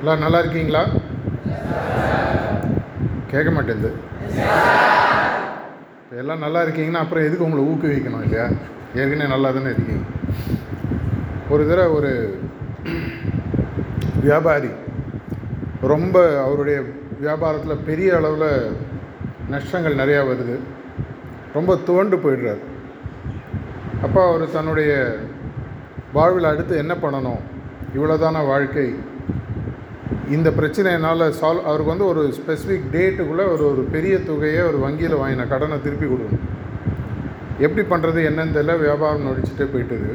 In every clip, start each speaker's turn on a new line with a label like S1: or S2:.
S1: எல்லாம் நல்லா இருக்கீங்களா கேட்க மாட்டேங்குது எல்லாம் நல்லா இருக்கீங்கன்னா அப்புறம் எதுக்கு உங்களை ஊக்குவிக்கணும் இல்லையா? ஏற்கனவே நல்லா தானே இருக்கீங்க. ஒரு தடவை ஒரு வியாபாரி ரொம்ப அவருடைய வியாபாரத்தில் பெரிய அளவில் நஷ்டங்கள் நிறையா வருது. ரொம்ப துவண்டு போயிடுறார். அப்போ அவர் தன்னுடைய வாழ்வில் அடுத்து என்ன பண்ணணும்? இவ்வளோதான வாழ்க்கை? இந்த பிரச்சனையினால் சால்வ் அவருக்கு வந்து ஒரு ஸ்பெசிஃபிக் டேட்டுக்குள்ளே ஒரு ஒரு பெரிய தொகையை ஒரு வங்கியில் வாங்கின கடனை திருப்பி கொடுக்கணும். எப்படி பண்ணுறது என்னன்னு தெரியல வியாபாரம் நடிச்சுட்டே போயிட்டுது.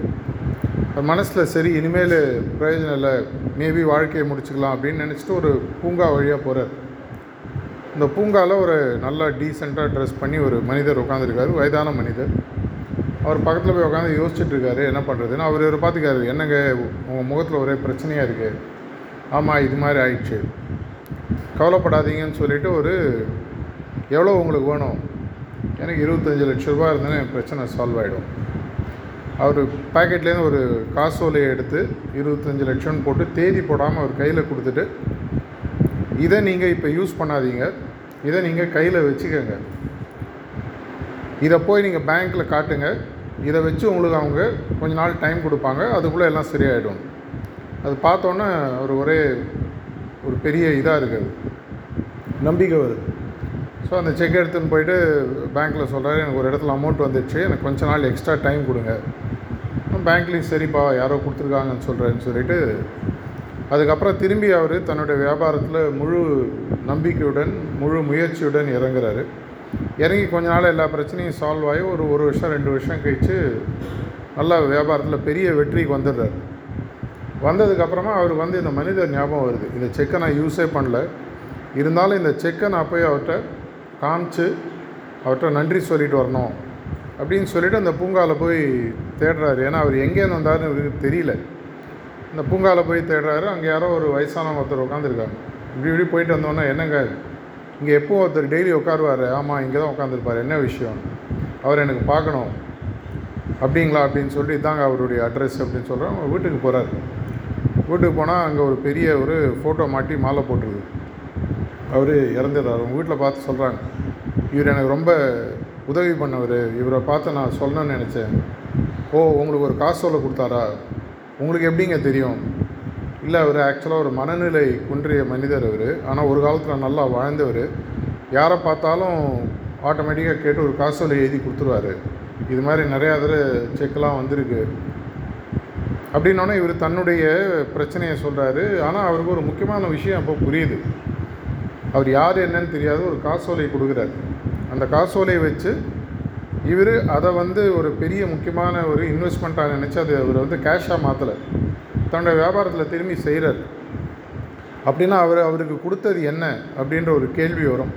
S1: அவர் மனசில் சரி இனிமேல் பிரயோஜனம் இல்லை மேபி வாழ்க்கையை முடிச்சுக்கலாம் அப்படின்னு நினச்சிட்டு ஒரு பூங்கா வழியாக போகிறார் இந்த பூங்காவில் ஒரு நல்லா டீசெண்டாக ட்ரெஸ் பண்ணி ஒரு மனிதர் உட்காந்துருக்காரு வயதான மனிதர். அவர் பக்கத்தில் போய் உட்காந்து யோசிச்சுட்ருக்காரு என்ன பண்ணுறதுன்னு அவர் இவர் பார்த்துக்காரு என்னங்க உங்கள் முகத்தில் ஒரே பிரச்சனையாக இருக்குது ஆமாம் இது மாதிரி ஆயிடுச்சு. கவலைப்படாதீங்கன்னு சொல்லிட்டு ஒரு எவ்வளோ உங்களுக்கு வேணும்? எனக்கு இருபத்தஞ்சி லட்ச ரூபா இருந்தேன்னா என் பிரச்சனை சால்வ் ஆகிடும் அவர் பாக்கெட்லேருந்து ஒரு காசோலையை எடுத்து இருபத்தஞ்சி லட்சம்னு போட்டு தேதி போடாமல் அவர் கையில் கொடுத்துட்டு இதை நீங்கள் இப்போ யூஸ் பண்ணாதீங்க. இதை நீங்கள் கையில் வச்சுக்கோங்க. இதை போய் நீங்கள் பேங்க்கில் காட்டுங்க. இதை வச்சு உங்களுக்கு அவங்க கொஞ்ச நாள் டைம் கொடுப்பாங்க. அதுக்குள்ளே எல்லாம் சரியாயிடும். அது பார்த்தோன்னே அவர் ஒரே ஒரு பெரிய இதாக இருக்குது. நம்பிக்கை வருது. ஸோ அந்த செக் எடுத்துன்னு போயிட்டு பேங்க்கில் சொல்கிறாரு எனக்கு ஒரு இடத்துல அமௌண்ட் வந்துடுச்சு எனக்கு கொஞ்ச நாள் எக்ஸ்ட்ரா டைம் கொடுங்க. பேங்க்லேயும் சரிப்பா யாரோ கொடுத்துருக்காங்கன்னு சொல்கிறேன்னு சொல்லிட்டு அதுக்கப்புறம் திரும்பி அவர் தன்னுடைய வியாபாரத்தில் முழு நம்பிக்கையுடன் முழு முயற்சியுடன் இறங்குறாரு. இறங்கி கொஞ்ச நாள் எல்லா பிரச்சனையும் சால்வ் ஆகி ஒரு ஒரு வருஷம் ரெண்டு வருஷம் கழித்து நல்லா வியாபாரத்தில் பெரிய வெற்றிக்கு வந்துடுறாரு. வந்ததுக்கப்புறமா அவர் வந்து இந்த மனிதர் ஞாபகம் வருது. இந்த செக்கை நான் யூஸே பண்ணல. இருந்தாலும் இந்த செக்கை நான் போய் அவர்கிட்ட காமிச்சு அவர்கிட்ட நன்றி சொல்லிட்டு வரணும் அப்படின்னு சொல்லிவிட்டு அந்த பூங்காவில் போய் தேடுறாரு. ஏன்னா அவர் எங்கேருந்து வந்தாருன்னு இவருக்கு தெரியல. இந்த பூங்காவில் போய் தேடுறாரு. அங்கே யாரோ ஒரு வயசானவங்க ஒருத்தர் உட்காந்துருக்காங்க இப்படி இப்படி போயிட்டு வந்தோன்னே என்னங்க? இங்கே எப்போ ஒருத்தர் டெய்லி உட்காருவார் ஆமாம் இங்கே தான் உட்காந்துருப்பார் என்ன விஷயம்? அவர் எனக்கு பார்க்கணும். அப்படிங்களா? அப்படின்னு சொல்லிட்டு இதாங்க அவருடைய அட்ரஸ் அப்படின்னு சொல்கிறோம் அவங்க வீட்டுக்கு போகிறாரு வீட்டுக்கு போனால் அங்கே ஒரு பெரிய ஒரு ஃபோட்டோ மாட்டி மாலை போட்டிருக்கு அவர் இறந்துடுறார். அவங்க வீட்டில் பார்த்து சொல்கிறாங்க இவர் எனக்கு ரொம்ப உதவி பண்ணவர். இவரை பார்த்து நான் சொல்லணும்னு நினச்சேன். ஓ உங்களுக்கு ஒரு காசு சொல்ல கொடுத்தாரா? உங்களுக்கு எப்படிங்க தெரியும்? இல்லை அவர் ஆக்சுவலாக ஒரு மனநிலை குன்றிய மனிதர் அவர். ஆனால் ஒரு காலத்தில் நல்லா வாழ்ந்தவர். யாரை பார்த்தாலும் ஆட்டோமேட்டிக்காக கேட்டு ஒரு காசோலை எழுதி கொடுத்துருவாரு. இது மாதிரி நிறையா தடவை செக்கெலாம் வந்திருக்கு. அப்படின்னோடனே இவர் தன்னுடைய பிரச்சனையை சொல்கிறாரு ஆனால் அவருக்கு ஒரு முக்கியமான விஷயம் அப்போ புரியுது. அவர் யார் என்னன்னு தெரியாத ஒரு காசோலை கொடுக்குறாரு. அந்த காசோலையை வச்சு இவர் அதை வந்து ஒரு பெரிய முக்கியமான ஒரு இன்வெஸ்ட்மெண்ட்டாக நினச்சி அது அவர் வந்து கேஷாக மாற்றலை தன்னுடைய வியாபாரத்தில் திரும்பி செய்கிறார் அப்படின்னா அவர் அவருக்கு கொடுத்தது என்ன அப்படின்ற ஒரு கேள்வி வரும்.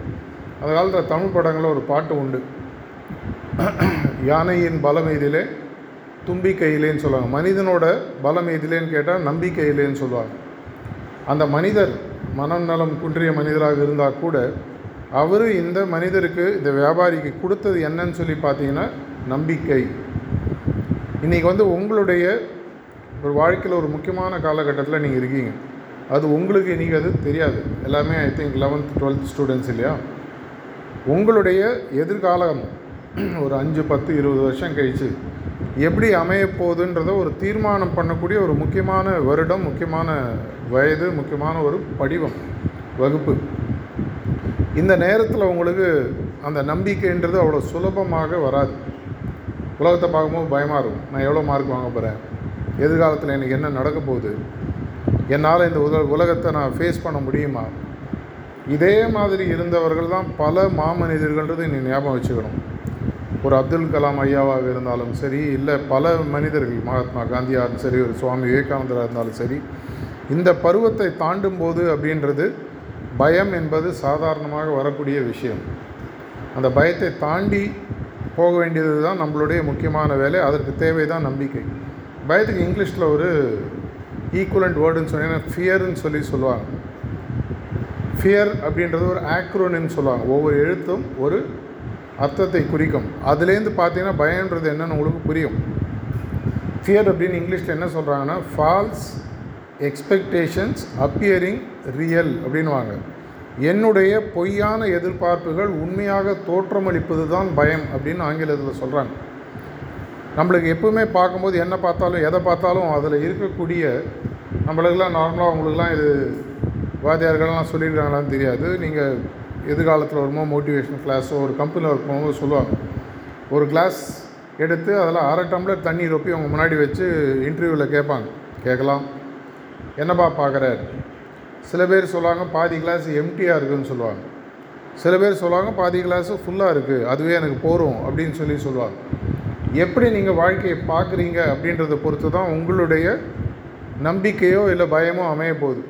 S1: அந்த காலத்தில் தமிழ் படங்களில் ஒரு பாட்டு உண்டு. யானையின் பலம் தும்பிக்கை தும்பிக்கையிலேன்னு சொல்லுவாங்க. மனிதனோட பலம் எதிலேன்னு கேட்டால் நம்பிக்கையிலேன்னு சொல்லுவாங்க. அந்த மனிதர் மனம் நலம் குன்றிய மனிதராக இருந்தால் கூட அவர் இந்த மனிதருக்கு இந்த வியாபாரிக்கு கொடுத்தது என்னன்னு சொல்லி பார்த்தீங்கன்னா நம்பிக்கை. இன்றைக்கி வந்து உங்களுடைய ஒரு வாழ்க்கையில் ஒரு முக்கியமான காலகட்டத்தில் நீங்கள் இருக்கீங்க. அது உங்களுக்கு இன்றைக்கி அது தெரியாது. எல்லாமே I think eleventh twelfth students இல்லையா? உங்களுடைய எதிர்காலம் ஒரு அஞ்சு பத்து இருபது வருஷம் கழித்து எப்படி அமையப்போகுதுன்றத ஒரு தீர்மானம் பண்ணக்கூடிய ஒரு முக்கியமான வருடம் முக்கியமான வயது முக்கியமான ஒரு படிவம் வகுப்பு. இந்த நேரத்தில் உங்களுக்கு அந்த நம்பிக்கைன்றது அவ்வளோ சுலபமாக வராது. உலகத்தை பார்க்கும்போது பயமாக இருக்கும். நான் எவ்வளோ மார்க் வாங்க போகிறேன் எதிர்காலத்தில் எனக்கு என்ன நடக்க போகுது? என்னால் இந்த உல உலகத்தை நான் ஃபேஸ் பண்ண முடியுமா? இதே மாதிரி இருந்தவர்கள் தான் பல மாமனிதர்கள்ன்றது நீ ஞாபகம் வச்சுக்கணும். ஒரு அப்துல் கலாம் ஐயாவாக இருந்தாலும் சரி இல்லை பல மனிதர்கள் மகாத்மா காந்தியாக இருந்தாலும் சரி ஒரு சுவாமி விவேகானந்தராக இருந்தாலும் சரி இந்த பருவத்தை தாண்டும் போது அப்படின்றது பயம் என்பது சாதாரணமாக வரக்கூடிய விஷயம். அந்த பயத்தை தாண்டி போக வேண்டியது தான் நம்மளுடைய முக்கியமான வேலை அதற்கு தேவை தான் நம்பிக்கை. பயத்துக்கு இங்கிலீஷில் ஒரு ஈக்குவலண்ட் வேர்டுன்னு சொன்னீங்கன்னா ஃபியர்னு சொல்லி சொல்லுவாங்க. ஃபியர் அப்படின்றது ஒரு ஆக்ரோனின்னு சொல்லுவாங்க. ஒவ்வொரு எழுத்தும் ஒரு அர்த்தத்தை குறிக்கும். அதுலேருந்து பார்த்தீங்கன்னா பயன்றது என்னன்னு உங்களுக்கு புரியும். ஃபியர் அப்படின்னு இங்கிலீஷில் என்ன சொல்கிறாங்கன்னா ஃபால்ஸ் எக்ஸ்பெக்டேஷன்ஸ் அப்பியரிங் ரியல் அப்படின்வாங்க என்னுடைய பொய்யான எதிர்பார்ப்புகள் உண்மையாக தோற்றமளிப்பது தான் பயம் அப்படின்னு ஆங்கிலத்தில் சொல்கிறாங்க நம்மளுக்கு எப்பவுமே பார்க்கும்போது என்ன பார்த்தாலும் எதை பார்த்தாலும் அதில் இருக்கக்கூடிய நம்மளுக்கெல்லாம் நார்மலாக அவங்களுக்குலாம் இது வாத்தியார்கள்லாம் சொல்லியிருக்காங்களான்னு தெரியாது. நீங்கள் எதிர்காலத்தில் வரும்போது மோட்டிவேஷன் கிளாஸோ ஒரு கம்பெனியில் ஒர்க் பண்ணும்போது சொல்லுவாங்க. ஒரு கிளாஸ் எடுத்து அதில் அரை டம்ளர் தண்ணி ரொப்பி அவங்க முன்னாடி வச்சு இன்டர்வியூவில் கேட்பாங்க. கேட்கலாம். என்னப்பா பார்க்குறாரு சில பேர் சொல்லுவாங்க பாதி கிளாஸ் எம்டியாக இருக்குதுன்னு சொல்லுவாங்க. சில பேர் சொல்லுவாங்க பாதி கிளாஸு ஃபுல்லாக இருக்குது அதுவே எனக்கு போகும் அப்படின்னு சொல்லி சொல்லுவாங்க. எப்படி நீங்கள் வாழ்க்கையை பார்க்குறீங்க அப்படின்றத பொறுத்து தான் உங்களுடைய நம்பிக்கையோ இல்லை பயமோ அமைய போகுது.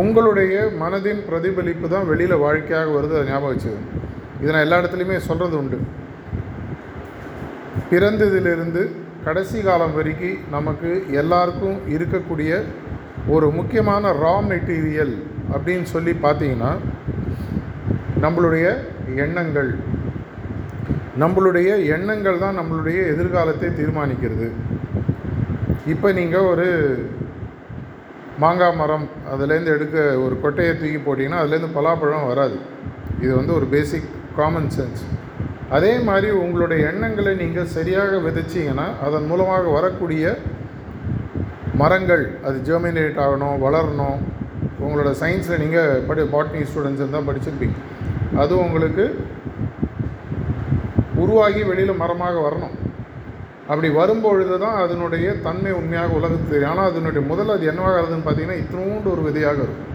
S1: உங்களுடைய மனதின் பிரதிபலிப்பு தான் வெளியில் வாழ்க்கையாக வருது அதை ஞாபகம் வச்சுக்கோங்க இதை நான் எல்லா இடத்துலையுமே சொல்கிறது உண்டு. பிறந்ததிலிருந்து கடைசி காலம் வரைக்கும் நமக்கு எல்லாருக்கும் இருக்கக்கூடிய ஒரு முக்கியமான ரா மெட்டீரியல் அப்படின்னு சொல்லி பார்த்தீங்கன்னா நம்மளுடைய எண்ணங்கள். நம்மளுடைய எண்ணங்கள் தான் நம்மளுடைய எதிர்காலத்தை தீர்மானிக்கிறது. இப்போ நீங்கள் ஒரு மாங்காய் மரம் அதுலேருந்து எடுக்க ஒரு கொட்டையை தூக்கி போட்டிங்கன்னா அதுலேருந்து பலாப்பழம் வராது. இது வந்து ஒரு பேசிக் காமன் சென்ஸ் அதே மாதிரி உங்களுடைய எண்ணங்களை நீங்கள் சரியாக விதைச்சிங்கன்னா அதன் மூலமாக வரக்கூடிய மரங்கள் அது ஜெர்மினேட் ஆகணும் வளரணும். உங்களோட சயின்ஸில் நீங்கள் படி பாட்னி ஸ்டூடெண்ட்ஸ் இருந்தால் படிச்சிருப்பீங்க. அது உங்களுக்கு உருவாகி வெளியில் மரமாக வரணும். அப்படி வரும்பொழுது தான் அதனுடைய தன்மை உண்மையாக உலகத்துக்கு தெரியும். ஆனால் அதனுடைய முதல் அது என்னவாக இருக்குதுன்னு பார்த்தீங்கன்னா இத்தினூண்டு ஒரு விதையாக இருக்கும்.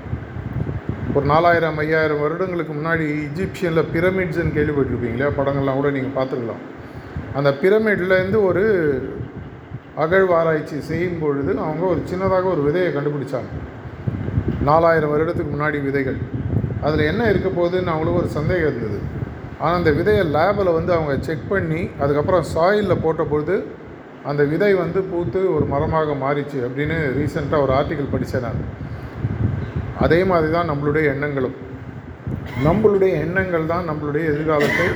S1: ஒரு நாலாயிரம் ஐயாயிரம் வருடங்களுக்கு முன்னாடி இஜிப்சியனில் பிரமிட்ஸ்ன்னு கேள்விப்பட்டிருப்பீங்களா படங்கள்லாம் கூட நீங்கள் பார்த்துக்கலாம் அந்த பிரமிட்லேருந்து ஒரு அகழ்வாராய்ச்சி செய்யும் பொழுது அவங்க ஒரு சின்னதாக ஒரு விதையை கண்டுபிடிச்சாங்க. நாலாயிரம் வருடத்துக்கு முன்னாடி விதைகள். அதில் என்ன இருக்க போகுதுன்னு அவங்களுக்கு ஒரு சந்தேகம் இருந்தது. ஆனால் அந்த விதையை லேபில் வந்து அவங்க செக் பண்ணி அதுக்கப்புறம் சாயிலில் போட்ட பொழுது அந்த விதை வந்து பூத்து ஒரு மரமாக மாறிச்சு அப்படின்னு ரீசெண்டாக ஒரு ஆர்டிக்கல் படித்தேன் நான். அதே மாதிரி தான் நம்மளுடைய எண்ணங்களும். நம்மளுடைய எண்ணங்கள் தான் நம்மளுடைய எதிர்காலத்தை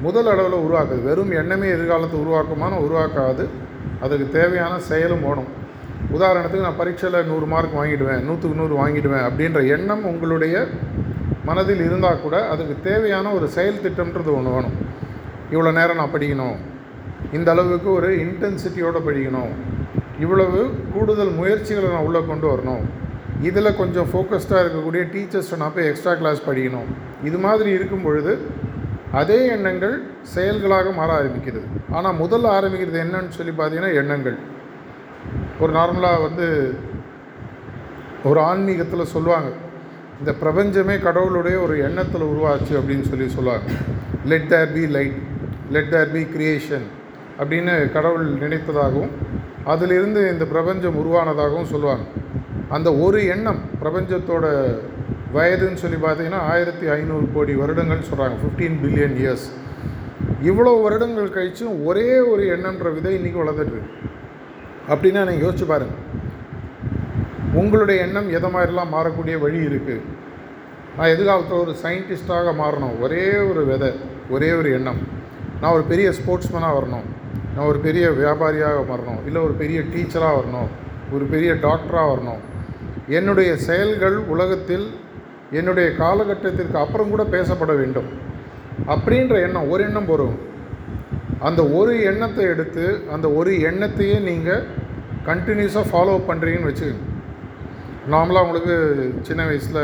S1: முதல் அளவில் உருவாக்குது. வெறும் எண்ணமே எதிர்காலத்தை உருவாக்குமான உருவாக்காது. அதுக்கு தேவையான செயலும் ஓடும். உதாரணத்துக்கு நான் பரீட்சையில் நூறு மார்க் வாங்கிடுவேன் நூற்றுக்கு நூறு வாங்கிடுவேன் அப்படின்ற எண்ணம் உங்களுடைய மனதில் இருந்தால் கூட அதுக்கு தேவையான ஒரு செயல் திட்டம்ன்றது ஒன்று வேணும். இவ்வளோ நேரம் நான் படிக்கணும். இந்த அளவுக்கு ஒரு இன்டென்சிட்டியோடு படிக்கணும். இவ்வளவு கூடுதல் முயற்சிகளை நான் உள்ளே கொண்டு வரணும். இதில் கொஞ்சம் ஃபோக்கஸ்டாக இருக்கக்கூடிய டீச்சர்ஸ்ட்டை நான் போய் எக்ஸ்ட்ரா கிளாஸ் படிக்கணும். இது மாதிரி இருக்கும் பொழுது அதே எண்ணங்கள் செயல்களாக மாற ஆரம்பிக்கிறது ஆனால் முதல்ல ஆரம்பிக்கிறது என்னன்னு சொல்லி பார்த்தீங்கன்னா எண்ணங்கள். ஒரு நார்மலாக வந்து ஒரு ஆன்மீகத்தில் சொல்லுவாங்க. இந்த பிரபஞ்சமே கடவுளுடைய ஒரு எண்ணத்தில் உருவாச்சு அப்படின்னு சொல்லி சொல்லுவாங்க. Let there be light let there be creation அப்படின்னு கடவுள் நினைத்ததாகவும் அதிலிருந்து இந்த பிரபஞ்சம் உருவானதாகவும் சொல்லுவாங்க. அந்த ஒரு எண்ணம் பிரபஞ்சத்தோட வயதுன்னு சொல்லி பார்த்தீங்கன்னா ஆயிரத்தி ஐநூறு கோடி வருடங்கள் சொல்கிறாங்க ஃபிஃப்டீன் பில்லியன் இயர்ஸ் இவ்வளோ வருடங்கள் கழிச்சும் ஒரே ஒரு எண்ணம்ன்ற விதை இன்றைக்கி வளர்ந்துட்டுருக்கு அப்படின்னா நீங்கள் யோசிச்சு பாருங்கள் உங்களுடைய எண்ணம் எதை மாதிரிலாம் மாறக்கூடிய வழி இருக்குது நான் எதிர்காலத்தில் ஒரு சயின்டிஸ்டாக மாறணும்? ஒரே ஒரு விதை ஒரே ஒரு எண்ணம். நான் ஒரு பெரிய ஸ்போர்ட்ஸ்மேனாக வரணும். நான் ஒரு பெரிய வியாபாரியாக வரணும் இல்லை ஒரு பெரிய டீச்சராக வரணும். ஒரு பெரிய டாக்டராக வரணும். என்னுடைய செயல்கள் உலகத்தில் என்னுடைய காலகட்டத்திற்கு அப்புறம் கூட பேசப்பட வேண்டும். அப்படின்ற எண்ணம் ஒரு எண்ணம் வரும் அந்த ஒரு எண்ணத்தை எடுத்து அந்த ஒரு எண்ணத்தையே நீங்கள் கண்டினியூஸாக ஃபாலோ பண்ணுறீங்கன்னு வச்சுக்கோங்க. நார்மலாக உங்களுக்கு சின்ன வயசில்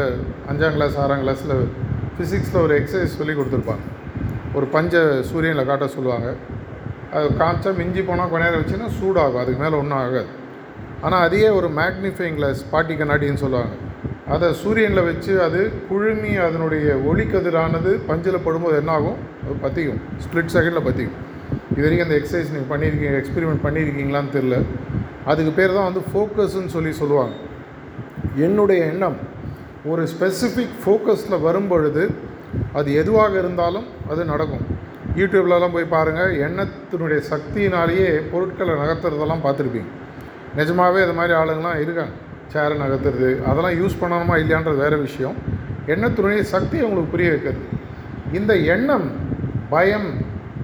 S1: அஞ்சாம் கிளாஸ் ஆறாம் கிளாஸில் ஃபிசிக்ஸில் ஒரு எக்ஸசைஸ் சொல்லி கொடுத்துருப்பாங்க. ஒரு பஞ்ச சூரியனில் காட்ட சொல்லுவாங்க. அது காய்ச்சா மிஞ்சி போனால் கொஞ்ச நேரம் வச்சுன்னா சூடாகும் அதுக்கு மேலே ஒன்றும் ஆகாது. ஆனால் அதையே ஒரு மேக்னிஃபைங் கிளாஸ் பாட்டி கண்ணாடின்னு சொல்லுவாங்க. அதை சூரியனில் வச்சு அது குழுமி அதனுடைய ஒளிக்கதிரானது பஞ்சில் படும்போது என்னாகும் அது பற்றிக்கும் ஸ்ப்ளிட் செகண்டில் பற்றிக்கும் இது வரைக்கும் அந்த எக்ஸசைஸ் நீங்கள் பண்ணியிருக்கீங்க எக்ஸ்பெரிமெண்ட் பண்ணியிருக்கீங்களான்னு தெரில அதுக்கு பேர் தான் வந்து ஃபோக்கஸ்ன்னு சொல்லி சொல்லுவாங்க. என்னுடைய எண்ணம் ஒரு ஸ்பெசிஃபிக் ஃபோக்கஸில் வரும்பொழுது அது எதுவாக இருந்தாலும் அது நடக்கும். யூடியூப்லலாம் போய் பாருங்கள் எண்ணத்தினுடைய சக்தியினாலேயே பொருட்களை நகர்த்துறதெல்லாம் பார்த்துருப்பீங்க. நிஜமாகவே இது மாதிரி ஆளுங்களாம் இருக்காங்க சேரை நகர்த்துறது அதெல்லாம் யூஸ் பண்ணணுமா இல்லையான்றது வேறு விஷயம். எண்ணத்தினுடைய சக்தி அவங்களுக்கு புரிய வைக்கிறது. இந்த எண்ணம் பயம்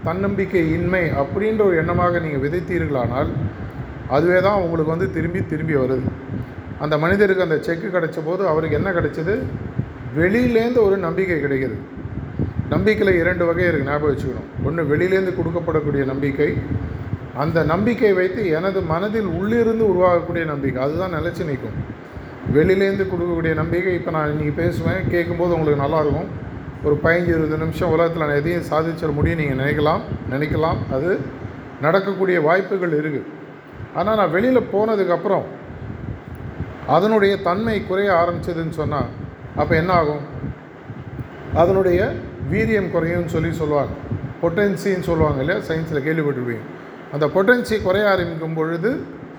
S1: தன்னம்பிக்கை இன்மை அப்படின்ற ஒரு எண்ணமாக நீங்கள் விதைத்தீர்களானால் அதுவே தான் உங்களுக்கு வந்து திரும்பி திரும்பி வருது. அந்த மனிதருக்கு அந்த செக்கு கிடைச்ச போது அவருக்கு என்ன கிடைச்சது? வெளியிலேருந்து ஒரு நம்பிக்கை கிடைக்கிது. நம்பிக்கையில் இரண்டு வகை இருக்குது ஞாபகம் வச்சுக்கணும். ஒன்று வெளியிலேருந்து கொடுக்கப்படக்கூடிய நம்பிக்கை அந்த நம்பிக்கை வைத்து எனது மனதில் உள்ளிருந்து உருவாகக்கூடிய நம்பிக்கை. அதுதான் நிலச்சி நிற்கும். வெளியிலேருந்து கொடுக்கக்கூடிய நம்பிக்கை இப்போ நான் இன்றைக்கி பேசுவேன் கேட்கும்போது உங்களுக்கு நல்லாயிருக்கும். ஒரு பதினஞ்சு இருபது நிமிஷம் உலகத்தில் நான் எதையும் சாதிச்சிட முடியும் நீங்கள் நினைக்கலாம் நினைக்கலாம். அது நடக்கக்கூடிய வாய்ப்புகள் இருக்குது ஆனால் நான் வெளியில் போனதுக்கப்புறம் அதனுடைய தன்மை குறைய ஆரம்பிச்சதுன்னு சொன்னால் அப்போ என்ன ஆகும்? அதனுடைய வீரியம் குறையும்னு சொல்லி சொல்லுவாங்க. பொட்டன்சின்னு சொல்லுவாங்க இல்லையா? சயின்ஸில் கேள்விப்பட்டிருப்பீங்க. அந்த பொட்டன்சி குறைய ஆரம்பிக்கும் பொழுது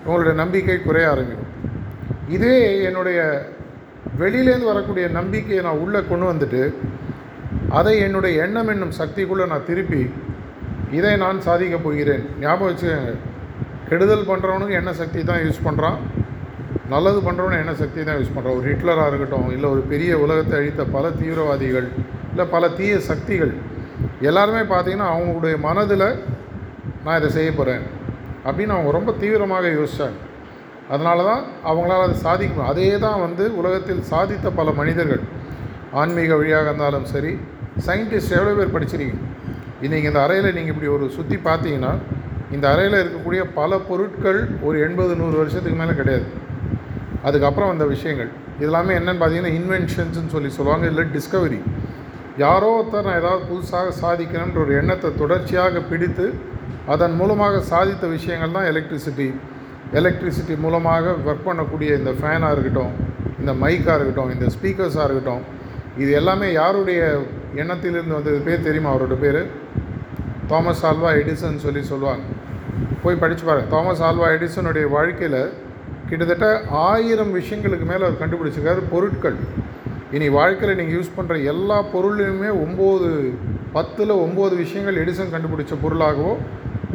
S1: உங்களுடைய நம்பிக்கை குறைய ஆரம்பிக்கும். இதே என்னுடைய வெளியிலேருந்து வரக்கூடிய நம்பிக்கையை நான் உள்ளே கொண்டு வந்துட்டு அதை என்னுடைய எண்ணம் என்னும் சக்திக்குள்ளே நான் திருப்பி இதை நான் சாதிக்கப் போகிறேன். ஞாபகம் வச்சுக்கோங்க. கெடுதல் பண்ணுறவனுக்கு எண்ண சக்தி தான் யூஸ் பண்ணுறான் நல்லது பண்ணுறோன்னு என்ன சக்தி தான் யூஸ் பண்ணுறோம் ஒரு ஹிட்லராக இருக்கட்டும் இல்லை ஒரு பெரிய உலகத்தை அழித்த பல தீவிரவாதிகள் இல்லை பல தீய சக்திகள் எல்லாருமே பார்த்திங்கன்னா அவங்களுடைய மனதில் நான் இதை செய்ய போகிறேன் அப்படின்னு அவங்க ரொம்ப தீவிரமாக யோசித்தாங்க அதனால தான் அவங்களால அதை சாதிக்கணும் அதே தான் வந்து உலகத்தில் சாதித்த பல மனிதர்கள் ஆன்மீக வழியாக இருந்தாலும் சரி சயின்டிஸ்ட் எவ்வளோ பேர் படிச்சிருக்கீங்க? இன்றைக்கி இந்த அறையில் நீங்கள் இப்படி ஒரு சுற்றி பார்த்தீங்கன்னா இந்த அறையில் இருக்கக்கூடிய பல பொருட்கள் ஒரு எண்பது நூறு வருஷத்துக்கு மேலே கிடையாது. அதுக்கப்புறம் வந்த விஷயங்கள். இதெல்லாமே என்னென்னு பார்த்தீங்கன்னா இன்வென்ஷன்ஸ்னு சொல்லி சொல்லுவாங்க இல்லை டிஸ்கவரி யாரோ ஒருத்தர் நான் ஏதாவது புதுசாக சாதிக்கணுன்ற ஒரு எண்ணத்தை தொடர்ச்சியாக பிடித்து அதன் மூலமாக சாதித்த விஷயங்கள் தான் எலக்ட்ரிசிட்டி எலக்ட்ரிசிட்டி மூலமாக ஒர்க் பண்ணக்கூடிய இந்த ஃபேனாக இருக்கட்டும் இந்த மைக்காக இருக்கட்டும் இந்த ஸ்பீக்கர்ஸாக இருக்கட்டும் இது எல்லாமே யாருடைய எண்ணத்திலிருந்து வந்தது? பேர் தெரியுமா அவரோட பேர்? தாமஸ் ஆல்வா எடிசன் சொல்லி சொல்லுவாங்க. போய் படித்து பாருங்கள் தாமஸ் ஆல்வா எடிசனுடைய வாழ்க்கையில் கிட்டத்தட்ட ஆயிரம் விஷயங்களுக்கு மேலே அவர் கண்டுபிடிச்சிருக்காரு பொருட்கள். இனி வாழ்க்கையில் நீங்கள் யூஸ் பண்ணுற எல்லா பொருளையுமே ஒம்பது பத்தில் ஒம்பது விஷயங்கள் எடிசன் கண்டுபிடிச்ச பொருளாகவோ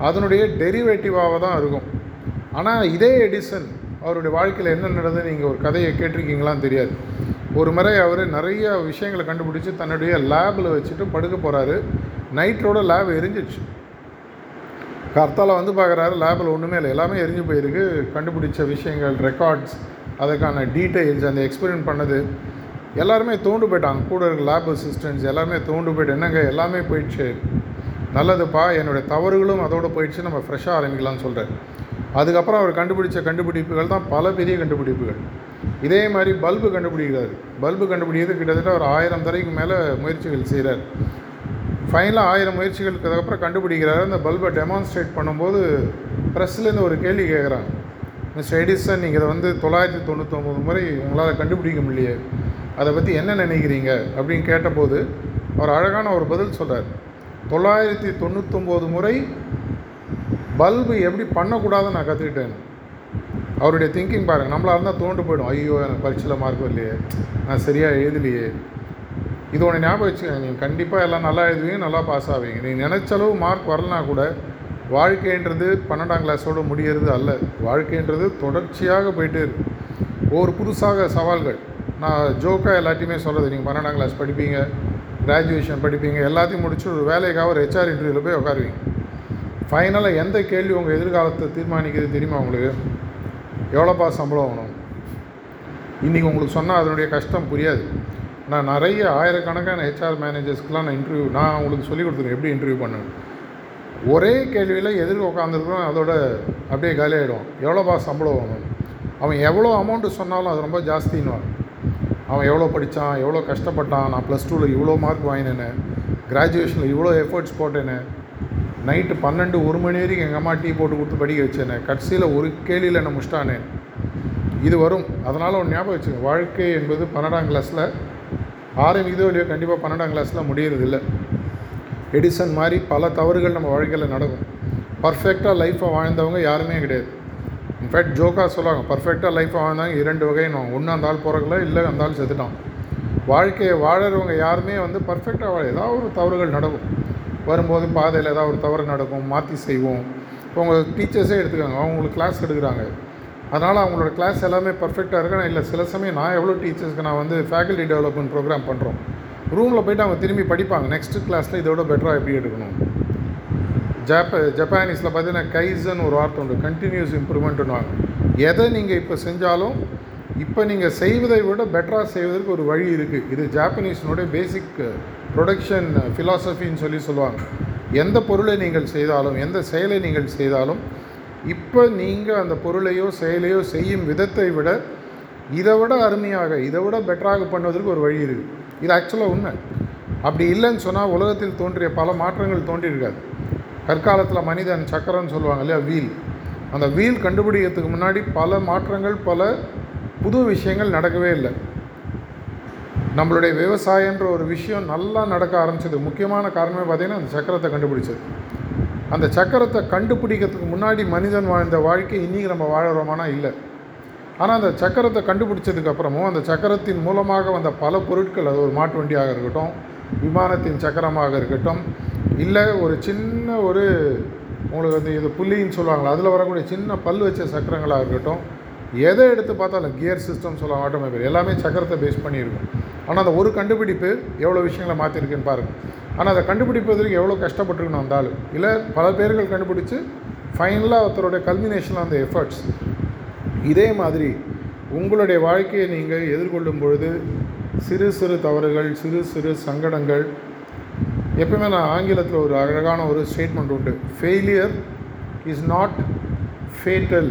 S1: அதனுடைய டெரிவேட்டிவாக தான் இருக்கும். ஆனால் இதே எடிசன் அவருடைய வாழ்க்கையில் என்ன நடந்தது நீங்கள் ஒரு கதையை கேட்டிருக்கீங்களான்னு தெரியாது. ஒரு முறை அவர் நிறைய விஷயங்களை கண்டுபிடிச்சி தன்னுடைய லேபில் வச்சுட்டு படுக்க போகிறாரு நைட்டோட லேப் எரிஞ்சிடுச்சு. கர்த்தால வந்து பார்க்குறாரு லேபில் ஒன்றுமே இல்லை. எல்லாமே எரிஞ்சு போயிருக்கு. கண்டுபிடிச்ச விஷயங்கள் ரெக்கார்ட்ஸ் அதுக்கான டீட்டெயில்ஸ் அந்த எக்ஸ்பெரிமெண்ட் பண்ணது. எல்லாருமே தோண்டு போயிட்டாங்க. கூட இருக்க லேப் அசிஸ்டன்ஸ் எல்லாருமே தோண்டு போயிட்டு என்னங்க எல்லாமே போயிடுச்சு. நல்லதுப்பா என்னுடைய தவறுகளும் அதோடு போயிடுச்சு நம்ம ஃப்ரெஷ்ஷாக ஆரம்பிக்கலாம்னு சொல்கிறார் அதுக்கப்புறம் அவர் கண்டுபிடிச்ச கண்டுபிடிப்புகள் தான் பல பெரிய கண்டுபிடிப்புகள். இதே மாதிரி பல்பு கண்டுபிடிக்கிறார். பல்பு கண்டுபிடிக்கிறது கிட்டத்தட்ட ஒரு ஆயிரம் தரைக்கு மேலே முயற்சிகள் செய்கிறார் ஃபைனலாக ஆயிரம் முயற்சிகளுக்கு அதுக்கப்புறம் கண்டுபிடிக்கிறாரு. அந்த பல்பை டெமான்ஸ்ட்ரேட் பண்ணும்போது ப்ரெஸ்லேருந்து ஒரு கேள்வி கேட்குறாங்க மிஸ்டர் எடிசன் நீங்கள் இதை வந்து தொள்ளாயிரத்தி தொண்ணூற்றொம்பது முறை உங்களால் கண்டுபிடிக்க முடியலையே. அதை பற்றி என்ன நினைக்கிறீங்க? அப்படின்னு கேட்டபோது அவர் அழகான ஒரு பதில் சொல்கிறார் தொள்ளாயிரத்தி தொண்ணூற்றொம்பது முறை பல்பு எப்படி பண்ணக்கூடாதுன்னு நான் கற்றுக்கிட்டேன் அவருடைய திங்கிங் பாருங்கள் நம்மளாக இருந்தால் தோண்டு போயிடும். ஐயோ எனக்கு பரீட்சையில் மார்க் வரலையே. நான் சரியாக எழுதலையே. இது ஒன்று ஞாபகம் வச்சுக்கோங்க. நீங்கள் கண்டிப்பாக எல்லாம் நல்லா எழுதுவீங்க நல்லா பாஸ் ஆவீங்க. நீங்கள் நினச்ச அளவு மார்க் வரலனா கூட வாழ்க்கைன்றது பன்னெண்டாம் கிளாஸோடு முடியறது அல்ல. வாழ்க்கைன்றது தொடர்ச்சியாக போயிட்டே இருக்கு. ஒவ்வொரு புதுசாக சவால்கள். நான் ஜோக்காக எல்லாத்தையுமே சொல்கிறது நீங்கள் பன்னெண்டாம் கிளாஸ் படிப்பீங்க கிராஜுவேஷன் படிப்பீங்க எல்லாத்தையும் முடிச்சு ஒரு வேலைக்காக ஒரு ஹெச்ஆர் இன்டர்வியூவில் போய் உட்காருவீங்க ஃபைனலாக எந்த கேள்வி உங்கள் எதிர்காலத்தை தீர்மானிக்கிறது தெரியுமா உங்களுக்கு? எவ்வளோப்பா சம்பளம் ஆகணும் இன்றைக்கி உங்களுக்கு சொன்னால் அதனுடைய கஷ்டம் புரியாது. நான் நிறைய ஆயிரக்கணக்கான ஹெச்ஆர் மேனேஜர்ஸ்க்கெலாம் நான் இன்டர்வியூ நான் உங்களுக்கு சொல்லிக் கொடுத்துருக்கேன் எப்படி இன்டர்வியூ பண்ணுவேன் ஒரே கேள்வியில் எதிர்க்க உட்காந்துருக்கோம் அதோட அப்படியே காலியாகிடும் எவ்வளோப்பா சம்பளம் அவன் அவன் எவ்வளோ அமௌண்ட்டு சொன்னாலும் அது ரொம்ப ஜாஸ்தின்னுவான் அவன் எவ்வளோ படித்தான் எவ்வளோ கஷ்டப்பட்டான் நான் ப்ளஸ் டூவில் இவ்வளோ மார்க் வாங்கினேன்னு கிராஜுவேஷனில் இவ்வளோ எஃபர்ட்ஸ் போட்டேன்னு நைட்டு பன்னெண்டு ஒரு மணி வரைக்கும் எங்கள் அம்மா டீ போட்டு கொடுத்து படிக்க வச்சேனே கடைசியில் ஒரு கேள்வியில் என்ன முடிச்சிட்டானே இது வரும். அதனால் ஒன்று ஞாபகம் வச்சுங்க வாழ்க்கை என்பது பன்னெண்டாம் கிளாஸில் ஆரம்பிக்குதோ இல்லையோ கண்டிப்பாக பன்னெண்டாம் கிளாஸில் முடியறதில்ல எடிசன் மாதிரி பல தவறுகள் நம்ம வாழ்க்கையில் நடக்கும். பர்ஃபெக்டாக லைஃப்பை வாழ்ந்தவங்க யாருமே கிடையாது. இன்ஃபேக்ட் ஜோக்காக சொல்லுவாங்க பர்ஃபெக்டாக லைஃப்பை வாழ்ந்தாங்க இரண்டு வகைன்னு ஒன்று அந்த ஆள் இல்லை அந்த ஆள் செத்துட்டான். வாழ்க்கையை வாழறவங்க யாருமே வந்து பர்ஃபெக்டாக வாழ ஏதாவது ஒரு தவறுகள் நடக்கும். வரும்போது பாதையில் ஏதாவது ஒரு தவறு நடக்கும் மாற்றி செய்வோம். இப்போ உங்கள் டீச்சர்ஸே எடுத்துக்காங்க அவங்களுக்கு கிளாஸ் எடுக்கிறாங்க. அதனால் அவங்களோட கிளாஸ் எல்லாமே பர்ஃபெக்டாக இருக்கு. இல்லை சில சமயம் நான் எவ்வளோ டீச்சர்ஸ்க்கு நான் வந்து ஃபேக்கல்ட்டி டெவலப்மெண்ட் ப்ரோக்ராம் பண்ணுறோம் ரூமில் போயிட்டு அவங்க திரும்பி படிப்பாங்க. நெக்ஸ்ட் கிளாஸில் இதோட பெட்டராக எப்படி எடுக்கணும்? ஜப்ப ஜப்பானீஸில் பார்த்தீங்கன்னா கைசன் ஒரு வார்த்தை உண்டு. கண்டினியூஸ் இம்ப்ரூவ்மெண்ட்டுன்னுவாங்க எதை நீங்கள் இப்போ செஞ்சாலும் இப்போ நீங்கள் செய்வதை விட பெட்டராக செய்வதற்கு ஒரு வழி இருக்குது இது ஜாப்பனீஸினுடைய பேசிக் ப்ரொடக்ஷன் ஃபிலாசபின்னு சொல்லி சொல்லுவாங்க. எந்த பொருளை நீங்கள் செய்தாலும் எந்த செயலை நீங்கள் செய்தாலும் இப்போ நீங்கள் அந்த பொருளையோ செயலையோ செய்யும் விதத்தை விட இதை விட அருமையாக இதை விட பெட்டராக பண்ணுவதற்கு ஒரு வழி இருக்குது இது ஆக்சுவலாக உண்மை. அப்படி இல்லைன்னு சொன்னால் உலகத்தில் தோன்றிய பல மாற்றங்கள் தோன்றியிருக்காது கற்காலத்தில் மனிதன் சக்கரம்னு சொல்லுவாங்க இல்லையா வீல். அந்த வீல் கண்டுபிடிக்கிறதுக்கு முன்னாடி பல மாற்றங்கள் பல புது விஷயங்கள் நடக்கவே இல்லை. நம்மளுடைய விவசாயன்ற ஒரு விஷயம் நல்லா நடக்க ஆரம்பிச்சது. முக்கியமான காரணமே பார்த்திங்கன்னா அந்த சக்கரத்தை கண்டுபிடிச்சது. அந்த சக்கரத்தை கண்டுபிடிக்கிறதுக்கு முன்னாடி மனிதன் வாழ்ந்த வாழ்க்கை இன்றைக்கி நம்ம வாழறோமானா இல்லை. ஆனால் அந்த சக்கரத்தை கண்டுபிடிச்சதுக்கப்புறமும் அந்த சக்கரத்தின் மூலமாக வந்த பல பொருட்கள் அது ஒரு மாட்டு வண்டியாக இருக்கட்டும் விமானத்தின் சக்கரமாக இருக்கட்டும் இல்லை ஒரு சின்ன ஒரு உங்களுக்கு வந்து இது புள்ளின்னு சொல்லுவாங்களா அதில் வரக்கூடிய சின்ன பல் வச்ச சக்கரங்களாக இருக்கட்டும் எதை எடுத்து பார்த்தாலும் கியர் சிஸ்டம் சொல்லலாம் ஆட்டோமொபைல் எல்லாமே சக்கரத்தை பேஸ் பண்ணியிருக்கும். ஆனால் அந்த ஒரு கண்டுபிடிப்பு எவ்வளோ விஷயங்களை மாற்றிருக்குன்னு பாருங்கள் ஆனால் அதை கண்டுபிடிப்பதற்கு எவ்வளோ கஷ்டப்பட்டுருக்கணும் அந்த ஆள் இல்லை பல பேர்கள் கண்டுபிடிச்சு ஃபைனலாக ஒருத்தருடைய கல்மினேஷன் அந்த எஃபர்ட்ஸ் இதே மாதிரி உங்களுடைய வாழ்க்கையை நீங்கள் எதிர்கொள்ளும் பொழுது சிறு சிறு தவறுகள் சிறு சிறு சங்கடங்கள் எப்பவுமே நான் ஆங்கிலத்தில் ஒரு அழகான ஒரு ஸ்டேட்மெண்ட் உண்டு. Failure is not fatal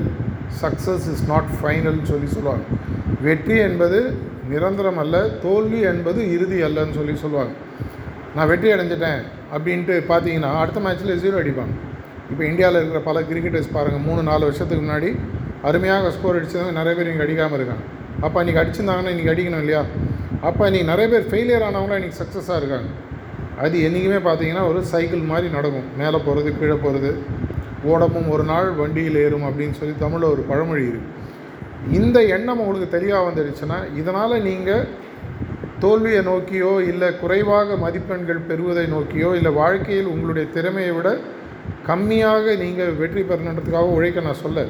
S1: success is not ஃபைனல்னு சொல்லி சொல்லுவாங்க. வெற்றி என்பது நிரந்தரம் அல்ல தோல்வி என்பது இறுதி அல்லன்னு சொல்லி சொல்லுவாங்க. நான் வெற்றி அடைஞ்சிட்டேன் அப்படின்ட்டு பார்த்தீங்கன்னா அடுத்த மேட்ச்சில் ஜீரோ அடிப்பாங்க. இப்போ இந்தியாவில் இருக்கிற பல கிரிக்கெட்டர்ஸ் பாருங்கள் மூணு நாலு வருஷத்துக்கு முன்னாடி அருமையாக ஸ்கோர் அடித்தவங்க நிறைய பேர் இங்கே அடிக்காமல் இருக்காங்க. அப்போ இன்றைக்கி அடிச்சிருந்தாங்கன்னா இன்றைக்கி அடிக்கணும் இல்லையா? அப்போ இன்றைக்கி நிறைய பேர் ஃபெயிலியர் ஆனவங்களாம் இன்றைக்கி சக்ஸஸாக இருக்காங்க. அது என்றைக்குமே பார்த்தீங்கன்னா ஒரு சைக்கிள் மாதிரி நடக்கும். மேலே போகிறது கீழே போகிறது ஓடமும் ஒரு நாள் வண்டியில் ஏறும் அப்படின்னு சொல்லி தமிழில் ஒரு பழமொழி இருக்குது இந்த எண்ணம் உங்களுக்கு தெளிவாக வந்துடுச்சுன்னா இதனால் நீங்கள் தோல்வியை நோக்கியோ இல்லை குறைவாக மதிப்பெண்கள் பெறுவதை நோக்கியோ இல்லை வாழ்க்கையில் உங்களுடைய திறமையை விட கம்மியாக நீங்கள் வெற்றி பெறணுன்றதுக்காக உழைக்க நான் சொல்ல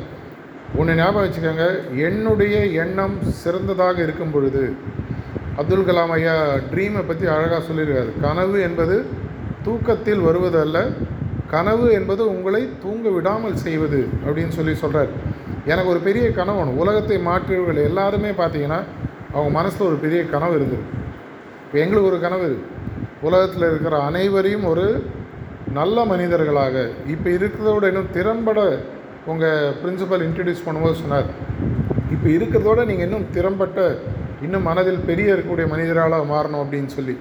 S1: ஒன்று ஞாபகம் வச்சுக்கோங்க என்னுடைய எண்ணம் சிறந்ததாக இருக்கும் பொழுது அப்துல் கலாம் ஐயா ட்ரீமை பற்றி அழகாக சொல்லியிருக்காரு. கனவு என்பது தூக்கத்தில் வருவதல்ல கனவு என்பது உங்களை தூங்க விடாமல் செய்வது அப்படின்னு சொல்லி சொல்கிறார் எனக்கு ஒரு பெரிய கனவு ஒன்று உலகத்தை மாற்றியவர்கள் எல்லாருமே பார்த்தீங்கன்னா அவங்க மனசில் ஒரு பெரிய கனவு இருக்குது இப்போ எங்களுக்கு ஒரு கனவு உலகத்தில் இருக்கிற அனைவரையும் ஒரு நல்ல மனிதர்களாக இப்போ இருக்கிறத விட இன்னும் திறம்பட உங்கள் பிரின்சிபல் இன்ட்ரடியூஸ் பண்ணும்போது சொன்னார். இப்போ இருக்கிறதோட நீங்கள் இன்னும் திறம்பட்ட இன்னும் மனதில் பெரிய இருக்கக்கூடிய மனிதராக மாறணும் அப்படின்னு சொல்லி.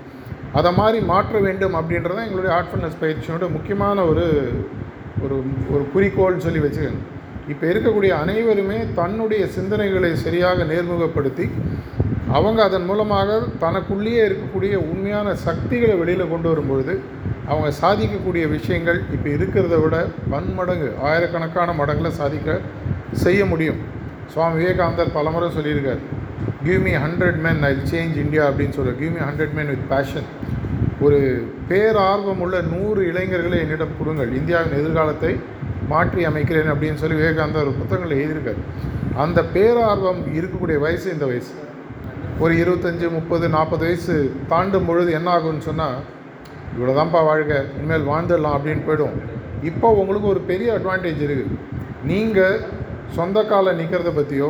S1: அதை மாதிரி மாற்ற வேண்டும் அப்படின்றது தான் எங்களுடைய ஆர்ட்ஃபுல்னஸ் பயிற்சியோட முக்கியமான ஒரு ஒரு ஒரு குறிக்கோள்னு சொல்லி வச்சுக்கோங்க. இப்போ இருக்கக்கூடிய அனைவருமே தன்னுடைய சிந்தனைகளை சரியாக நேர்முகப்படுத்தி அவங்க அதன் மூலமாக தனக்குள்ளேயே இருக்கக்கூடிய உண்மையான சக்திகளை வெளியில் கொண்டு வரும்பொழுது அவங்க சாதிக்கக்கூடிய விஷயங்கள் இப்போ இருக்கிறத விட பன்மடங்கு ஆயிரக்கணக்கான மடங்கில் சாதிக்க செய்ய முடியும். சுவாமி விவேகானந்தர் பலமுறை சொல்லியிருக்கார். Give me hundred men I change India அப்படின்னு சொல்ல give me hundred men with passion ஒரு பேரார்வம் உள்ள நூறு இளைஞர்களை என்னிடம் கொடுங்கள். இந்தியாவின் எதிர்காலத்தை மாற்றி அமைக்கிறேன் அப்படின்னு சொல்லி விவேகானந்தர் ஒரு புத்தகங்களை எழுதியிருக்கார். அந்த பேரார்வம் இருக்கக்கூடிய வயசு இந்த வயசு? ஒரு இருபத்தஞ்சி முப்பது நாற்பது வயசு தாண்டும் பொழுது என்ன ஆகும்னு சொன்னால் இவ்வளோதான்ப்பா வாழ்க இனிமேல் வாழ்ந்துடலாம் அப்படின்னு போயிடும். இப்போ உங்களுக்கு ஒரு பெரிய அட்வான்டேஜ் இருக்குது நீங்கள் சொந்த காலில் நிற்கிறத பற்றியோ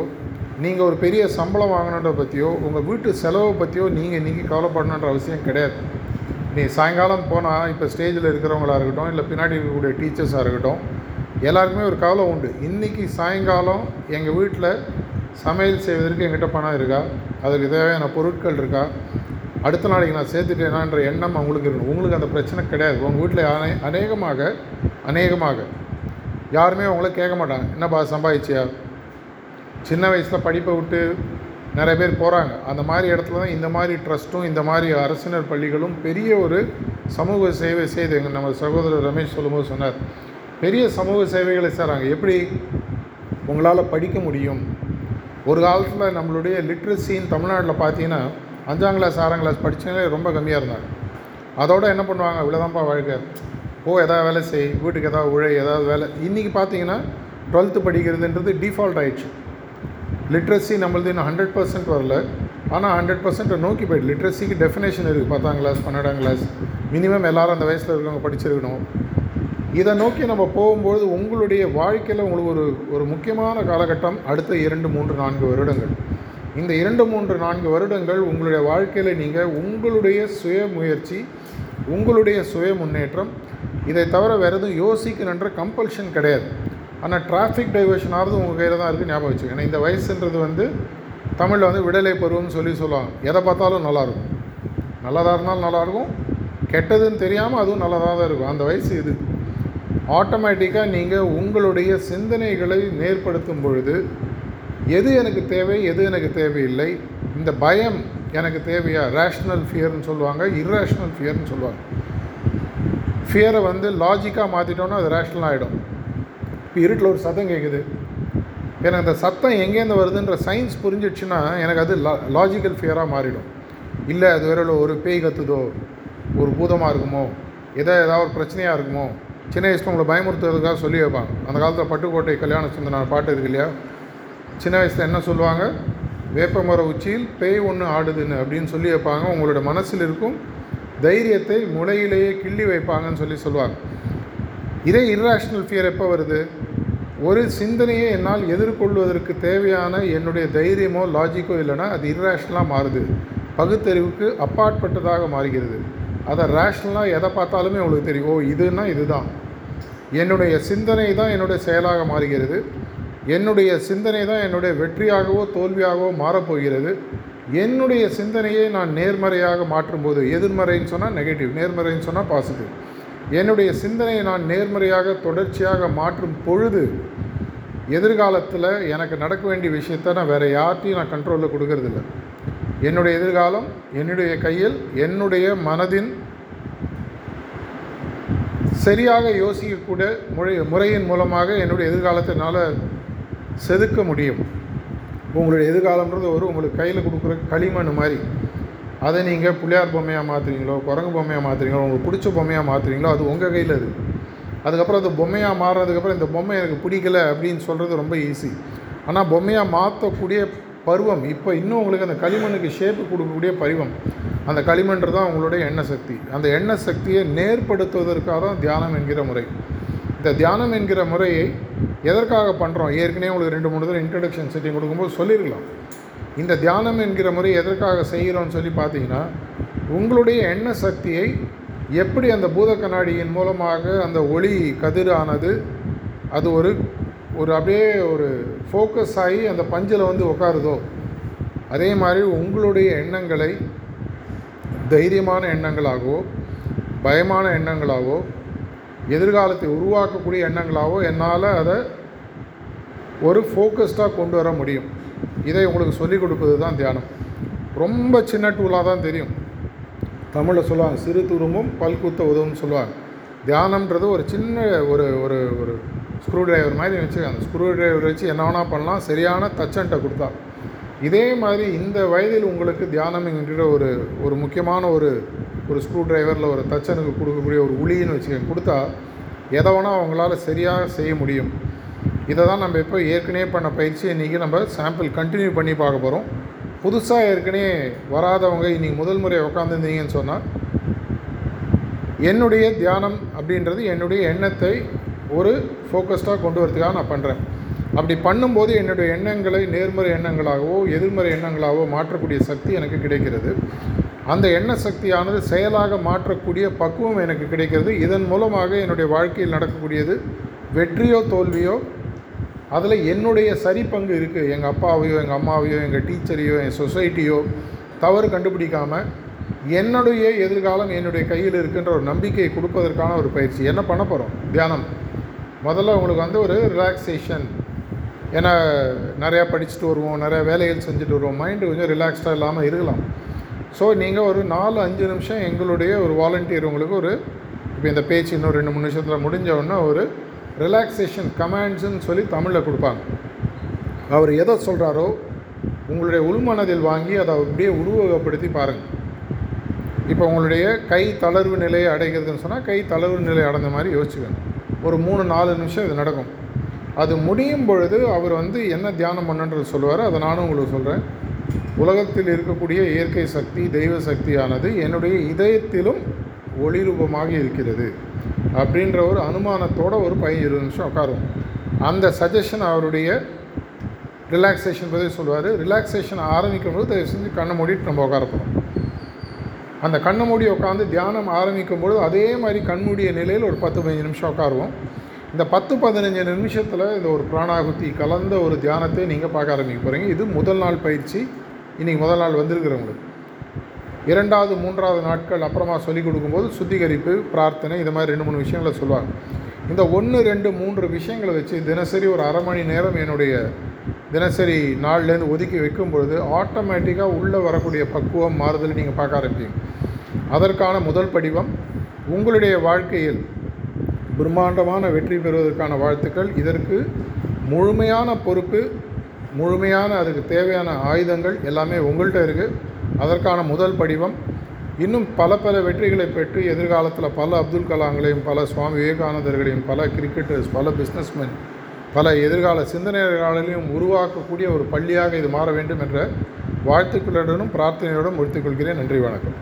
S1: நீங்கள் ஒரு பெரிய சம்பளம் வாங்கணுன்றத பற்றியோ உங்கள் வீட்டு செலவை பற்றியோ நீங்கள் இன்றைக்கி கவலைப்படணுன்ற அவசியம் கிடையாது. நீ சாயங்காலம் போனால் இப்போ ஸ்டேஜில் இருக்கிறவங்களா இருக்கட்டும் இல்லை பின்னாடி இருக்கக்கூடிய டீச்சர்ஸாக இருக்கட்டும் எல்லாருக்குமே ஒரு கவலை உண்டு. இன்றைக்கி சாயங்காலம் எங்கள் வீட்டில் சமையல் செய்வதற்கு எங்கிட்ட பணம் இருக்கா? அதுக்கு தேவையான பொருட்கள் இருக்கா? அடுத்த நாளைக்கு நான் சேர்த்துட்டேனான்ற எண்ணம் அவங்களுக்கு இருக்கணும். உங்களுக்கு அந்த பிரச்சனை கிடையாது. உங்கள் வீட்டில் அனே அநேகமாக அநேகமாக யாருமே உங்களை கேட்க மாட்டாங்க. என்னப்பா சம்பாதிச்சியா? சின்ன வயசில் படிப்பை விட்டு நிறைய பேர் போகிறாங்க அந்த மாதிரி இடத்துல தான் இந்த மாதிரி ட்ரஸ்ட்டும் இந்த மாதிரி அரசினர் பள்ளிகளும் பெரிய ஒரு சமூக சேவை செய்து எங்கள் நம்ம சகோதரர் ரமேஷ் சொல்லும்போது சொன்னார். பெரிய சமூக சேவைகளை செய்கிறாங்க எப்படி? உங்களால் படிக்க முடியும். ஒரு காலத்தில் நம்மளுடைய லிட்ரஸின்னு தமிழ்நாட்டில் பார்த்தீங்கன்னா அஞ்சாம் கிளாஸ் ஆறாம் கிளாஸ் படித்தவங்களே ரொம்ப கம்மியாக இருந்தாங்க. அதோட என்ன பண்ணுவாங்க? இவ்வளோதான்ப்பா வாழ்க்கை. போ எதாவது வேலை செய். வீட்டுக்கு ஏதாவது உழை ஏதாவது வேலை. இன்றைக்கி பார்த்தீங்கன்னா டுவெல்த்து படிக்கிறதுன்றது டிஃபால்ட் ஆயிடுச்சு. லிட்ரஸி நம்மளது இன்னும் ஹண்ட்ரட் பர்சன்ட் வரல. ஆனால் ஹண்ட்ரட் பர்சன்ட்டை நோக்கி போய்ட்டு. லிட்ரஸிக்கு டெஃபினேஷன் இருக்குது பத்தாம் கிளாஸ் பன்னெண்டாம் கிளாஸ் மினிமம் எல்லாரும் அந்த வயசில் இருக்கவங்க படிச்சிருக்கணும். இதை நோக்கி நம்ம போகும்பொழுது உங்களுடைய வாழ்க்கையில் உங்களுக்கு ஒரு ஒரு முக்கியமான காலகட்டம் அடுத்த இரண்டு மூன்று நான்கு வருடங்கள். இந்த இரண்டு மூன்று நான்கு வருடங்கள் உங்களுடைய வாழ்க்கையில் நீங்கள் உங்களுடைய சுய முயற்சி உங்களுடைய சுய முன்னேற்றம் இதை தவிர வேறு எதுவும் யோசிக்கணுன்ற கம்பல்ஷன் கிடையாது. ஆனால் டிராஃபிக் டைவர்ஷன் ஆகிறது உங்கள் கையில் தான் இருக்குது ஞாபகம் வச்சுக்கோங்க. ஏன்னா இந்த வயசுன்றது வந்து தமிழில் வந்து விடலை பருவம்னு சொல்லி சொல்லுவாங்க. எதை பார்த்தாலும் நல்லாயிருக்கும் நல்லதாக இருந்தாலும் நல்லாயிருக்கும் கெட்டதுன்னு தெரியாமல் அதுவும் நல்லதாக தான் இருக்கும். அந்த வயசு இது. ஆட்டோமேட்டிக்காக நீங்கள் உங்களுடைய சிந்தனைகளை நேர்படுத்தும் பொழுது எது எனக்கு தேவை எது எனக்கு தேவையில்லை இந்த பயம் எனக்கு தேவையா? ரேஷ்னல் ஃபியர்னு சொல்லுவாங்க. இர்ரேஷ்னல் ஃபியர்னு சொல்லுவாங்க. ஃபியரை வந்து லாஜிக்காக மாற்றிட்டோன்னா அது ரேஷ்னல் ஆகிடும் இப்போ இருட்டில் ஒரு சத்தம் கேட்குது எனக்கு அந்த சத்தம் எங்கேருந்து வருதுன்ற சயின்ஸ் புரிஞ்சிடுச்சுன்னா எனக்கு அது லா லாஜிக்கல் ஃபியராக மாறிடும். இல்லை அது வேற ஒரு பேய் கத்துதோ ஒரு பூதமாக இருக்குமோ எதோ ஏதாவது ஒரு பிரச்சனையாக இருக்குமோ சின்ன வயசில் உங்களை பயமுறுத்துறதுக்காக சொல்லி வைப்பாங்க. அந்த காலத்தில் பட்டுக்கோட்டை கல்யாண சிந்தன பாட்டு இருக்கு இல்லையா? சின்ன வயசில் என்ன சொல்லுவாங்க? வேப்பமர உச்சியில் பேய் ஒன்று ஆடுதுன்னு அப்படின்னு சொல்லி வைப்பாங்க. உங்களோட மனசில் இருக்கும் தைரியத்தை முளையிலேயே கிள்ளி வைப்பாங்கன்னு சொல்லி சொல்லுவாங்க. இதே இர்ராஷ்னல் ஃபியர் எப்போ வருது? ஒரு சிந்தனையை என்னால் எதிர்கொள்வதற்கு தேவையான என்னுடைய தைரியமோ லாஜிக்கோ இல்லைன்னா அது இர்ரேஷ்னலாக மாறுது. பகுத்தறிவுக்கு அப்பாற்பட்டதாக மாறுகிறது. அதை ரேஷ்னலாக எதை பார்த்தாலுமே உங்களுக்கு தெரியும். ஓ இதுன்னா இதுதான். என்னுடைய சிந்தனை தான் என்னுடைய செயலாக மாறுகிறது. என்னுடைய சிந்தனை தான் என்னுடைய வெற்றியாகவோ தோல்வியாகவோ மாறப்போகிறது. என்னுடைய சிந்தனையை நான் நேர்மறையாக மாற்றும்போது எதிர்மறைன்னு சொன்னால் நெகட்டிவ் நேர்மறைன்னு சொன்னால் பாசிட்டிவ் என்னுடைய சிந்தனையை நான் நேர்மறையாக தொடர்ச்சியாக மாற்றும் பொழுது எதிர்காலத்தில் எனக்கு நடக்க வேண்டிய விஷயத்த நான் வேறு யார்ட்டையும் நான் கண்ட்ரோலில் கொடுக்கறதில்ல. என்னுடைய எதிர்காலம் என்னுடைய கையில் என்னுடைய மனதின் சரியாக யோசிக்கக்கூடிய முறை முறையின் மூலமாக என்னுடைய எதிர்காலத்தினால் செதுக்க முடியும். உங்களுடைய எதிர்காலம்ன்றது ஒரு உங்களுக்கு கையில் கொடுக்குற களிமண் மாதிரி. அதை நீங்கள் புள்ளியார் பொம்மையாக மாற்றுறீங்களோ குரங்கு பொம்மையாக மாற்றுறீங்களோ உங்களுக்கு பிடிச்ச பொம்மையாக மாற்றுறீங்களோ அது உங்கள் கையில் இருக்குது அதுக்கப்புறம் அது பொம்மையாக மாறுறதுக்கப்புறம் இந்த பொம்மை எனக்கு பிடிக்கல அப்படின்னு சொல்கிறது ரொம்ப ஈஸி ஆனால் பொம்மையாக மாற்றக்கூடிய பருவம் இப்போ இன்னும் உங்களுக்கு அந்த களிமண்ணுக்கு ஷேப்பு கொடுக்கக்கூடிய பருவம் அந்த களிமண்றது தான் உங்களுடைய எண்ண சக்தி. அந்த எண்ண சக்தியை நேர்படுத்துவதற்காக தான் தியானம் என்கிற முறை. இந்த தியானம் என்கிற முறையை எதற்காக பண்ணுறோம் ஏற்கனவே உங்களுக்கு ரெண்டு மூணு தடவை இன்ட்ரடக்ஷன் செட்டிங் கொடுக்கும்போது சொல்லியிருக்கலாம். இந்த தியானம் என்கிற முறை எதற்காக செய்கிறோன்னு சொல்லி பார்த்தீங்கன்னா உங்களுடைய எண்ண சக்தியை எப்படி அந்த பூத கண்ணாடியின் மூலமாக அந்த ஒளி கதிரானது அது ஒரு ஒரு அப்படியே ஒரு ஃபோக்கஸ் ஆகி அந்த பஞ்சில் வந்து உட்காருதோ அதே மாதிரி உங்களுடைய எண்ணங்களை தைரியமான எண்ணங்களாகவோ பயமான எண்ணங்களாகவோ எதிர்காலத்தை உருவாக்கக்கூடிய எண்ணங்களாகவோ என்னால் அதை ஒரு ஃபோக்கஸ்டாக கொண்டு வர முடியும். இதை உங்களுக்கு சொல்லிக் கொடுப்பது தான் தியானம். ரொம்ப சின்ன டூலாக தான் தெரியும். தமிழில் சொல்லுவாங்க சிறு துரும்பும் பல்குத்த உதவும்னு சொல்லுவாங்க. தியானம்ன்றது ஒரு சின்ன ஒரு ஒரு ஒரு ஸ்க்ரூ டிரைவர் மாதிரி வச்சு அந்த ஸ்க்ரூ டிரைவர் வச்சு என்ன வேணால் பண்ணலாம். சரியான தச்சன்ட்டை கொடுத்தா. இதே மாதிரி இந்த வயதில் உங்களுக்கு தியானம் என்கிற ஒரு ஒரு முக்கியமான ஒரு ஒரு ஸ்க்ரூ டிரைவரில் ஒரு தச்சனுக்கு கொடுக்கக்கூடிய ஒரு உளின்னு வச்சுக்கோங்க. கொடுத்தா எதை வேணால் அவங்களால சரியாக செய்ய முடியும். இதை தான் நம்ம இப்போ ஏற்கனவே பண்ண பயிற்சி இன்றைக்கி நம்ம சாம்பிள் கண்டினியூ பண்ணி பார்க்க போகிறோம் புதுசாக ஏற்கனவே வராதவங்க இன்றைக்கி முதல் முறை உட்காந்துருந்தீங்கன்னு சொன்னால் என்னுடைய தியானம் அப்படின்றது என்னுடைய எண்ணத்தை ஒரு ஃபோக்கஸ்டாக கொண்டு வரதுக்காக நான் பண்ணுறேன் அப்படி பண்ணும்போது என்னுடைய எண்ணங்களை நேர்மறை எண்ணங்களாகவோ எதிர்மறை எண்ணங்களாகவோ மாற்றக்கூடிய சக்தி எனக்கு கிடைக்கிறது. அந்த எண்ண சக்தியானது செயலாக மாற்றக்கூடிய பக்குவம் எனக்கு கிடைக்கிறது. இதன் மூலமாக என்னுடைய வாழ்க்கையில் நடக்கக்கூடியது வெற்றியோ தோல்வியோ அதில் என்னுடைய சரி பங்கு இருக்குது எங்கள் அப்பாவையோ எங்கள் அம்மாவையோ எங்கள் டீச்சரையோ என் சொசைட்டியோ தவறு கண்டுபிடிக்காமல் என்னுடைய எதிர்காலம் என்னுடைய கையில் இருக்கின்ற ஒரு நம்பிக்கையை கொடுப்பதற்கான ஒரு பயிற்சி. என்ன பண்ண போகிறோம் தியானம். முதல்ல உங்களுக்கு வந்து ஒரு ரிலாக்ஸேஷன் ஏன்னா நிறையா படிச்சுட்டு வருவோம் நிறையா வேலைகள் செஞ்சுட்டு வருவோம். மைண்டு கொஞ்சம் ரிலாக்ஸ்டாக இல்லாமல் இருக்கலாம். ஸோ நீங்கள் ஒரு நாலு அஞ்சு நிமிஷம் எங்களுடைய ஒரு வாலண்டியர் உங்களுக்கு ஒரு இப்போ இந்த பேச்சு இன்னும் ரெண்டு மூணு நிமிஷத்தில் முடிஞ்ச உடனே ஒரு ரிலாக்ஸேஷன் கமாண்ட்ஸுன்னு சொல்லி தமிழில் கொடுப்பாங்க. அவர் எதை சொல்கிறாரோ உங்களுடைய உள்மனதில் வாங்கி அதை அப்படியே உருவகப்படுத்தி பாருங்கள் இப்போ உங்களுடைய கை தளர்வு நிலையை அடைகிறதுன்னு சொன்னால் கை தளர்வு நிலை அடைந்த மாதிரி யோசிச்சுக்கணும் ஒரு மூணு நாலு நிமிஷம் இது நடக்கும். அது முடியும் பொழுது அவர் வந்து என்ன தியானம் பண்ணுன்றது சொல்லுவார். அதை நானும் உங்களுக்கு சொல்கிறேன் உலகத்தில் இருக்கக்கூடிய இயற்கை சக்தி தெய்வ சக்தியானது என்னுடைய இதயத்திலும் ஒளிரூபமாக இருக்கிறது. அப்படின்ற ஒரு அனுமானத்தோட ஒரு பையன் இருபது நிமிஷம் உட்காருவோம் அந்த சஜஷன் அவருடைய ரிலாக்ஸேஷன் பற்றி சொல்லுவார். ரிலாக்ஸேஷன் ஆரம்பிக்கும் போது தயவு செஞ்சு கண்ணை மூடிட்டு நம்ம உட்காரப்போம் அந்த கண்ணை மூடி உட்காந்து தியானம் ஆரம்பிக்கும் பொழுது அதே மாதிரி கண்மூடிய நிலையில் ஒரு பத்து பதினஞ்சு நிமிஷம் உட்காருவோம். இந்த பத்து பதினஞ்சு நிமிஷத்தில் இந்த ஒரு பிராணாகுத்தி கலந்த ஒரு தியானத்தை நீங்கள் பார்க்க ஆரம்பிக்க போகிறீங்க இது முதல் நாள் பயிற்சி. இன்றைக்கி முதல் நாள் வந்திருக்கிறவங்களுக்கு. இரண்டாவது மூன்றாவது நாட்கள் அப்புறமா சொல்லிக் கொடுக்கும்போது சுத்திகரிப்பு பிரார்த்தனை இந்த மாதிரி ரெண்டு மூணு விஷயங்களை சொல்லுவாங்க. இந்த ஒன்று ரெண்டு மூன்று விஷயங்களை வச்சு தினசரி ஒரு அரை மணி நேரம் என்னுடைய தினசரி நாள்லேருந்து ஒதுக்கி வைக்கும் பொழுது ஆட்டோமேட்டிக்காக உள்ளே வரக்கூடிய பக்குவம் மாறுதல் நீங்கள் பார்க்க ஆரம்பிப்பீங்க. அதற்கான முதல் படிவம் உங்களுடைய வாழ்க்கையில் பிரம்மாண்டமான வெற்றி பெறுவதற்கான வாழ்த்துக்கள். இதற்கு முழுமையான பொறுப்பு முழுமையான அதுக்கு தேவையான ஆயுதங்கள் எல்லாமே உங்கள்கிட்ட இருக்குது அதற்கான முதல் படிவம் இன்னும் பல பல வெற்றிகளை பெற்று எதிர்காலத்தில் பல அப்துல் கலாங்களையும் பல சுவாமி விவேகானந்தர்களையும் பல கிரிக்கெட்டர்ஸ் பல பிஸ்னஸ்மேன் பல எதிர்கால சிந்தனையாளர்களையும் உருவாக்கக்கூடிய ஒரு பள்ளியாக இது மாற வேண்டும் என்ற வாழ்த்துக்களுடனும் பிரார்த்தனையுடன் முடித்துக்கொள்கிறேன் நன்றி வணக்கம்.